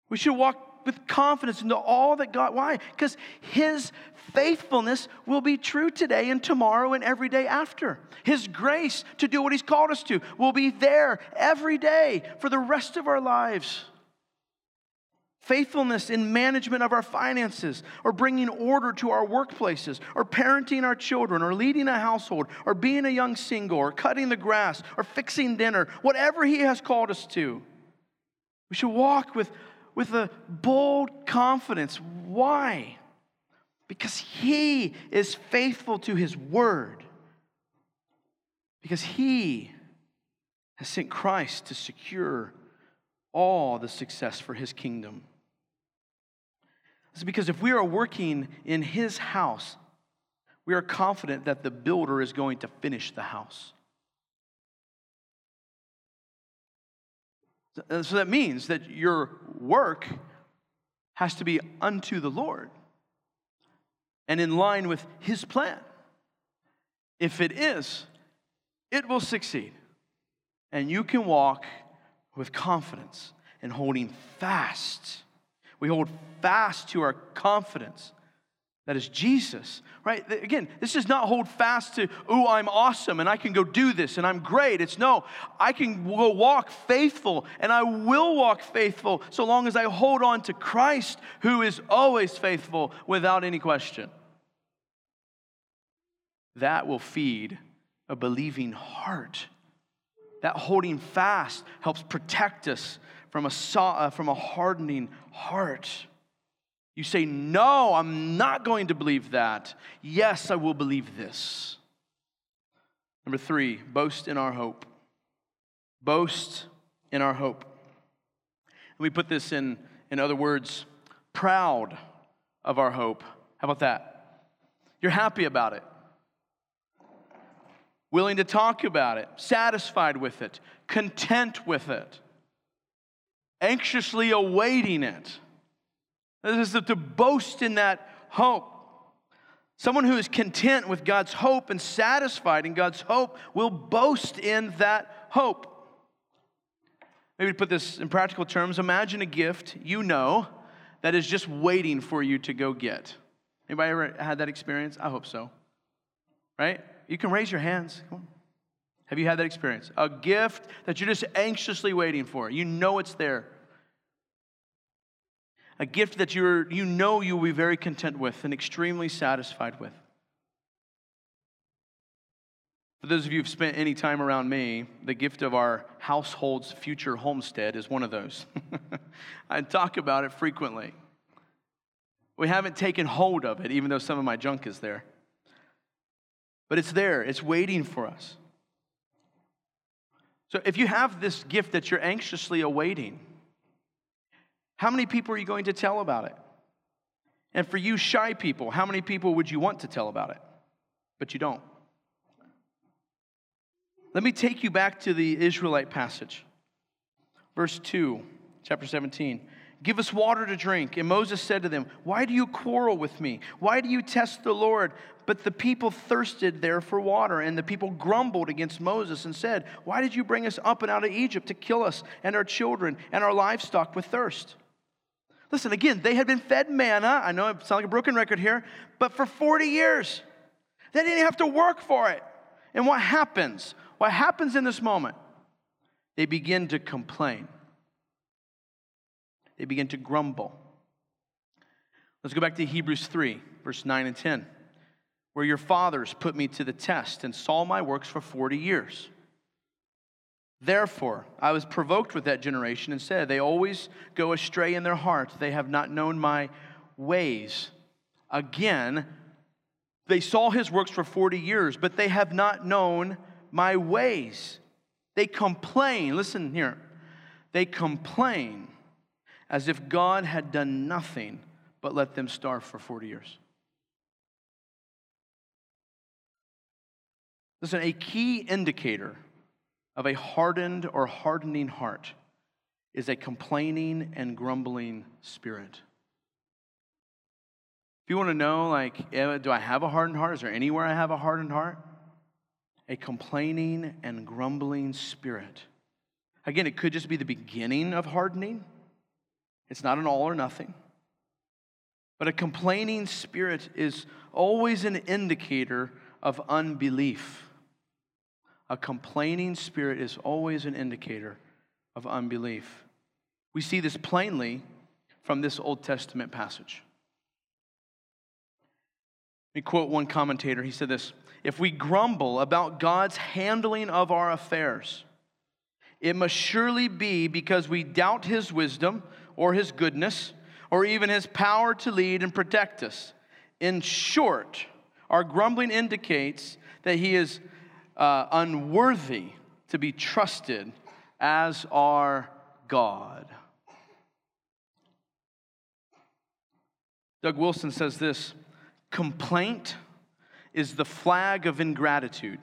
We should walk with confidence into all that God, why? Because His faithfulness will be true today and tomorrow and every day after. His grace to do what He's called us to will be there every day for the rest of our lives faithfulness in management of our finances, or bringing order to our workplaces, or parenting our children, or leading a household, or being a young single, or cutting the grass, or fixing dinner, whatever He has called us to. We should walk with, with a bold confidence. Why? Because He is faithful to His word. Because He has sent Christ to secure all the success for his kingdom. It's because if we are working in his house, we are confident that the builder is going to finish the house. So that means that your work has to be unto the Lord and in line with his plan. If it is, it will succeed. And you can walk with confidence and holding fast. We hold fast to our confidence. That is Jesus, right? Again, this is not hold fast to, oh, I'm awesome and I can go do this and I'm great. It's no, I can go walk faithful and I will walk faithful so long as I hold on to Christ who is always faithful without any question. That will feed a believing heart that holding fast helps protect us from a, uh, from a hardening heart. You say, No, I'm not going to believe that. Yes, I will believe this. Number three, boast in our hope. Boast in our hope. Let me put this in, in other words proud of our hope. How about that? You're happy about it willing to talk about it, satisfied with it, content with it, anxiously awaiting it. This is to boast in that hope. Someone who is content with God's hope and satisfied in God's hope will boast in that hope. Maybe to put this in practical terms, imagine a gift you know that is just waiting for you to go get. Anybody ever had that experience? I hope so. Right? You can raise your hands. Come on. Have you had that experience? A gift that you're just anxiously waiting for. You know it's there. A gift that you're, you know you'll be very content with and extremely satisfied with. For those of you who've spent any time around me, the gift of our household's future homestead is one of those. <laughs> I talk about it frequently. We haven't taken hold of it, even though some of my junk is there. But it's there, it's waiting for us. So if you have this gift that you're anxiously awaiting, how many people are you going to tell about it? And for you shy people, how many people would you want to tell about it? But you don't. Let me take you back to the Israelite passage. Verse 2, chapter 17. Give us water to drink. And Moses said to them, Why do you quarrel with me? Why do you test the Lord? But the people thirsted there for water, and the people grumbled against Moses and said, Why did you bring us up and out of Egypt to kill us and our children and our livestock with thirst? Listen, again, they had been fed manna. I know it sounds like a broken record here, but for 40 years. They didn't have to work for it. And what happens? What happens in this moment? They begin to complain, they begin to grumble. Let's go back to Hebrews 3, verse 9 and 10, where your fathers put me to the test and saw my works for 40 years. Therefore, I was provoked with that generation and said, They always go astray in their heart. They have not known my ways. Again, they saw his works for 40 years, but they have not known my ways. They complain, listen here, they complain as if God had done nothing but let them starve for 40 years. Listen, a key indicator of a hardened or hardening heart is a complaining and grumbling spirit. If you want to know, like, eh, do I have a hardened heart? Is there anywhere I have a hardened heart? a complaining and grumbling spirit. Again, it could just be the beginning of hardening. It's not an all or nothing. But a complaining spirit is always an indicator of unbelief. A complaining spirit is always an indicator of unbelief. We see this plainly from this Old Testament passage. Let me quote one commentator. He said this if we grumble about God's handling of our affairs, it must surely be because we doubt his wisdom or his goodness or even his power to lead and protect us. In short, our grumbling indicates that he is uh, unworthy to be trusted as our God. Doug Wilson says this complaint is the flag of ingratitude,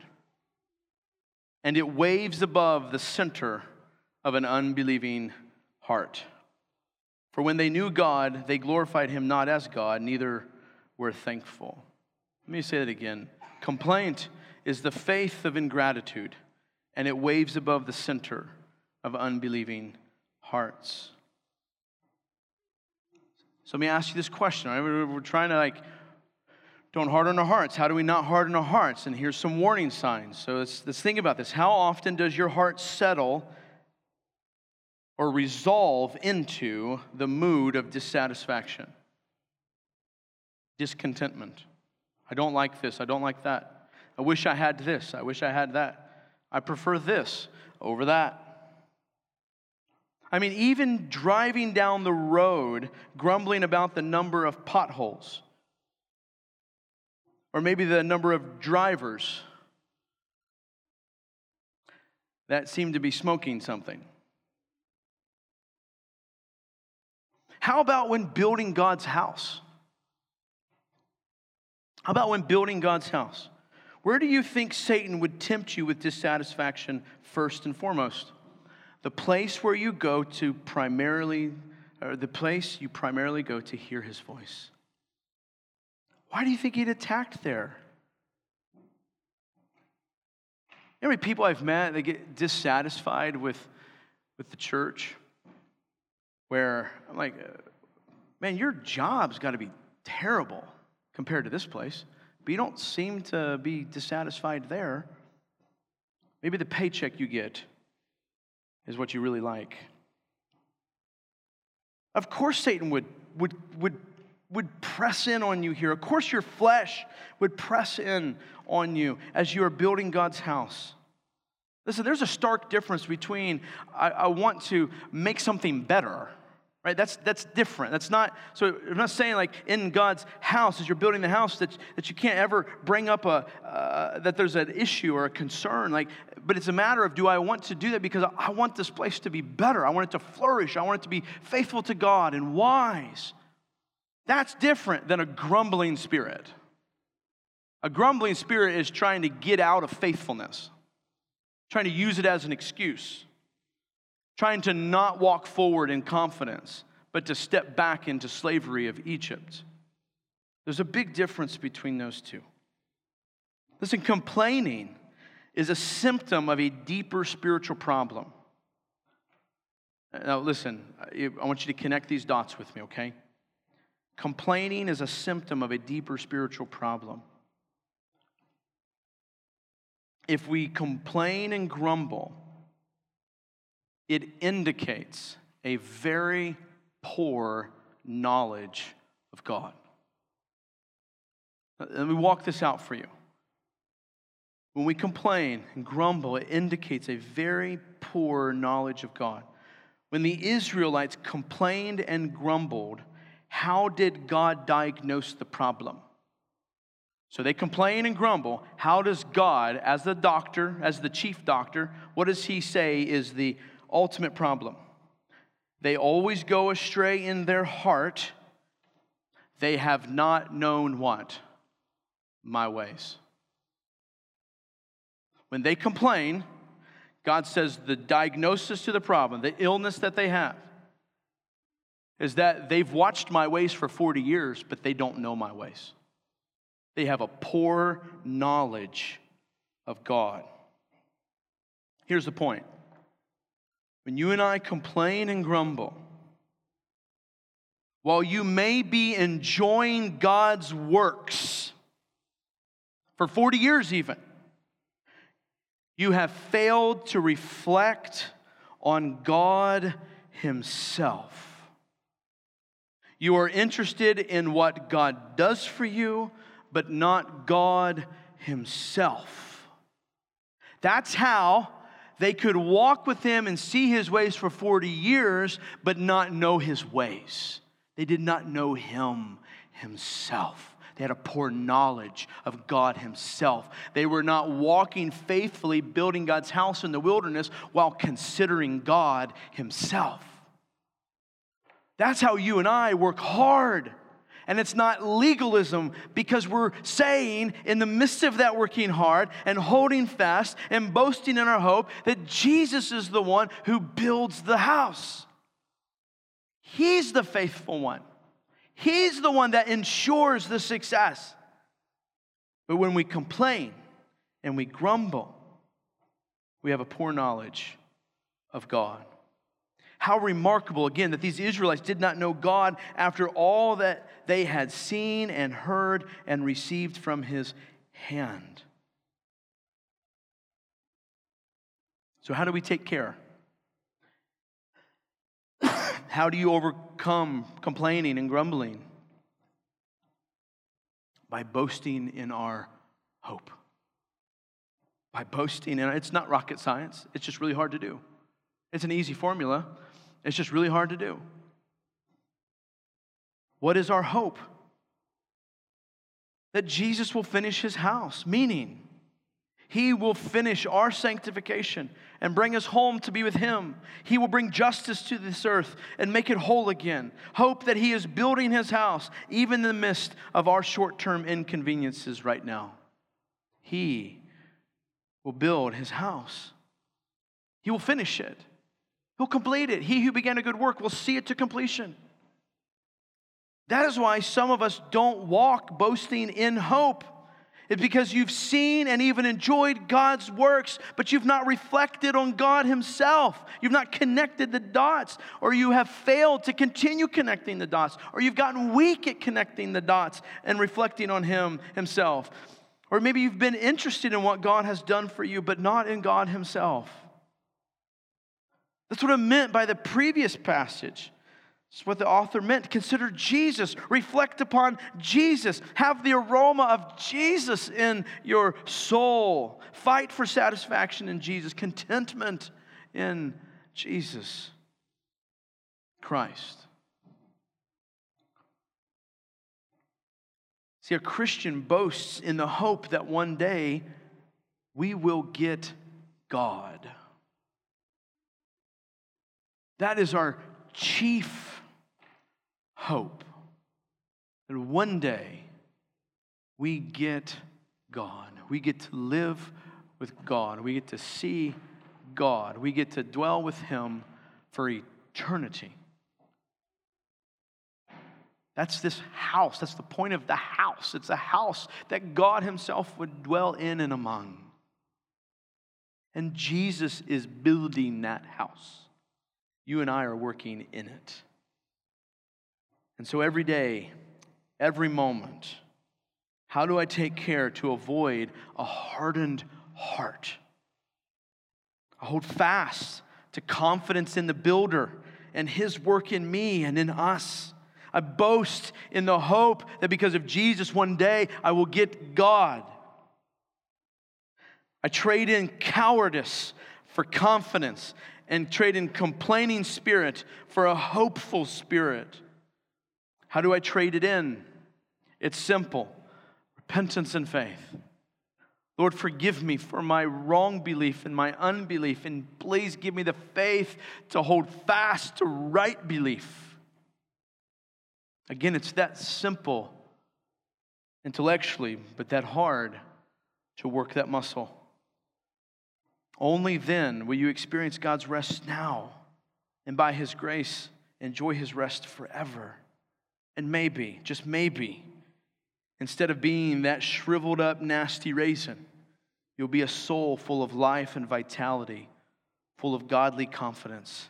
and it waves above the center of an unbelieving heart. For when they knew God, they glorified him not as God, neither were thankful. Let me say that again. Complaint is the faith of ingratitude, and it waves above the center of unbelieving hearts. So let me ask you this question. Right? We're trying to like don't harden our hearts. How do we not harden our hearts? And here's some warning signs. So let's, let's think about this. How often does your heart settle or resolve into the mood of dissatisfaction? Discontentment. I don't like this. I don't like that. I wish I had this. I wish I had that. I prefer this over that. I mean, even driving down the road, grumbling about the number of potholes or maybe the number of drivers that seem to be smoking something. How about when building God's house? How about when building God's house? Where do you think Satan would tempt you with dissatisfaction first and foremost? The place where you go to primarily, or the place you primarily go to hear his voice. Why do you think he'd attacked there? You know many people I've met they get dissatisfied with, with the church? Where I'm like, man, your job's got to be terrible. compared to this place, but you don't seem to be dissatisfied there. Maybe the paycheck you get is what you really like. Of course, Satan would, would, would, would press in on you here. Of course, your flesh would press in on you as you are building God's house. Listen, there's a stark difference between I, I want to make something better right? That's that's different. That's not so i'm not saying like in god's house as you're building the house that, that you can't ever bring up a uh, that there's an issue or a concern like but it's a matter of do i want to do that because i want this place to be better? I want it to flourish. I want it to be faithful to god and wise. That's different than a grumbling spirit. A grumbling spirit is trying to get out of faithfulness trying to use it as an excuse trying to not walk forward in confidence, but to step back into slavery of Egypt. There's a big difference between those two. Listen, complaining is a symptom of a deeper spiritual problem. Now, listen, I want you to connect these dots with me, okay? Complaining is a symptom of a deeper spiritual problem. If we complain and grumble, it indicates a very poor knowledge of God. Let me walk this out for you. When we complain and grumble, it indicates a very poor knowledge of God. When the Israelites complained and grumbled, how did God diagnose the problem? So they complain and grumble. How does God, as the doctor, as the chief doctor, what does he say is the ultimate problem. They always go astray in their heart. They have not known what? My ways. When they complain, God says the diagnosis to the problem, the illness that they have, is that they've watched my ways for 40 years, but they don't know my ways. They have a poor knowledge of God. Here's the point when you and I complain and grumble, while you may be enjoying God's works for 40 years, even, you have failed to reflect on God Himself. You are interested in what God does for you, but not God Himself. That's how they could walk with him and see his ways for 40 years, but not know his ways. They did not know him himself. They had a poor knowledge of God Himself. They were not walking faithfully, building God's house in the wilderness while considering God Himself. That's how you and I work hard and it's not legalism because we're saying, in the midst of that working hard and holding fast and boasting in our hope, that Jesus is the one who builds the house. He's the faithful one, He's the one that ensures the success. But when we complain and we grumble, we have a poor knowledge of God. How remarkable, again, that these Israelites did not know God after all that they had seen and heard and received from his hand. So, how do we take care? <coughs> how do you overcome complaining and grumbling? By boasting in our hope. By boasting, and it's not rocket science, it's just really hard to do. It's an easy formula, it's just really hard to do. What is our hope? That Jesus will finish his house, meaning he will finish our sanctification and bring us home to be with him. He will bring justice to this earth and make it whole again. Hope that he is building his house, even in the midst of our short term inconveniences right now. He will build his house, he will finish it. He'll complete it. He who began a good work will see it to completion. That is why some of us don't walk boasting in hope. It's because you've seen and even enjoyed God's works, but you've not reflected on God Himself. You've not connected the dots, or you have failed to continue connecting the dots, or you've gotten weak at connecting the dots and reflecting on Him Himself. Or maybe you've been interested in what God has done for you, but not in God Himself. That's what I meant by the previous passage. It's what the author meant. Consider Jesus. Reflect upon Jesus. Have the aroma of Jesus in your soul. Fight for satisfaction in Jesus, contentment in Jesus Christ. See, a Christian boasts in the hope that one day we will get God. That is our chief hope. That one day we get God. We get to live with God. We get to see God. We get to dwell with Him for eternity. That's this house. That's the point of the house. It's a house that God Himself would dwell in and among. And Jesus is building that house. You and I are working in it. And so every day, every moment, how do I take care to avoid a hardened heart? I hold fast to confidence in the builder and his work in me and in us. I boast in the hope that because of Jesus, one day I will get God. I trade in cowardice for confidence and trade in complaining spirit for a hopeful spirit. How do I trade it in? It's simple repentance and faith. Lord, forgive me for my wrong belief and my unbelief, and please give me the faith to hold fast to right belief. Again, it's that simple intellectually, but that hard to work that muscle. Only then will you experience God's rest now, and by His grace, enjoy His rest forever. And maybe, just maybe, instead of being that shriveled up, nasty raisin, you'll be a soul full of life and vitality, full of godly confidence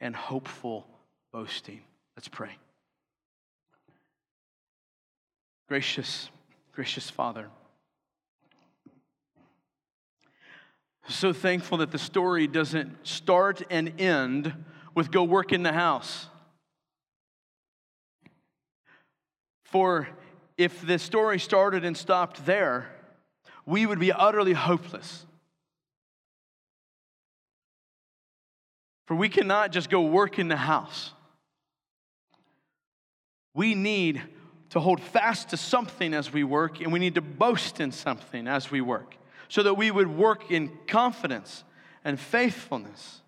and hopeful boasting. Let's pray. Gracious, gracious Father. So thankful that the story doesn't start and end with go work in the house. For if the story started and stopped there, we would be utterly hopeless. For we cannot just go work in the house. We need to hold fast to something as we work, and we need to boast in something as we work so that we would work in confidence and faithfulness.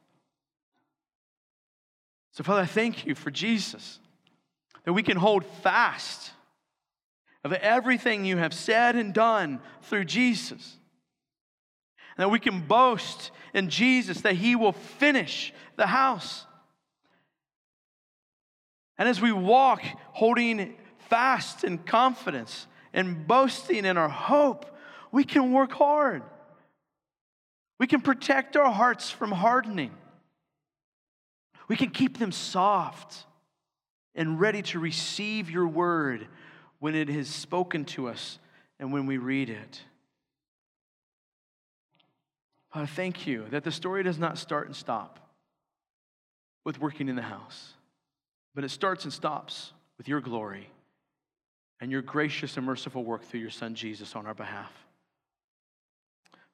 So, Father, I thank you for Jesus, that we can hold fast of everything you have said and done through Jesus. And that we can boast in Jesus that He will finish the house. And as we walk holding fast in confidence and boasting in our hope, we can work hard. We can protect our hearts from hardening. We can keep them soft and ready to receive your word when it is spoken to us and when we read it. Father, thank you that the story does not start and stop with working in the house, but it starts and stops with your glory and your gracious and merciful work through your Son Jesus on our behalf.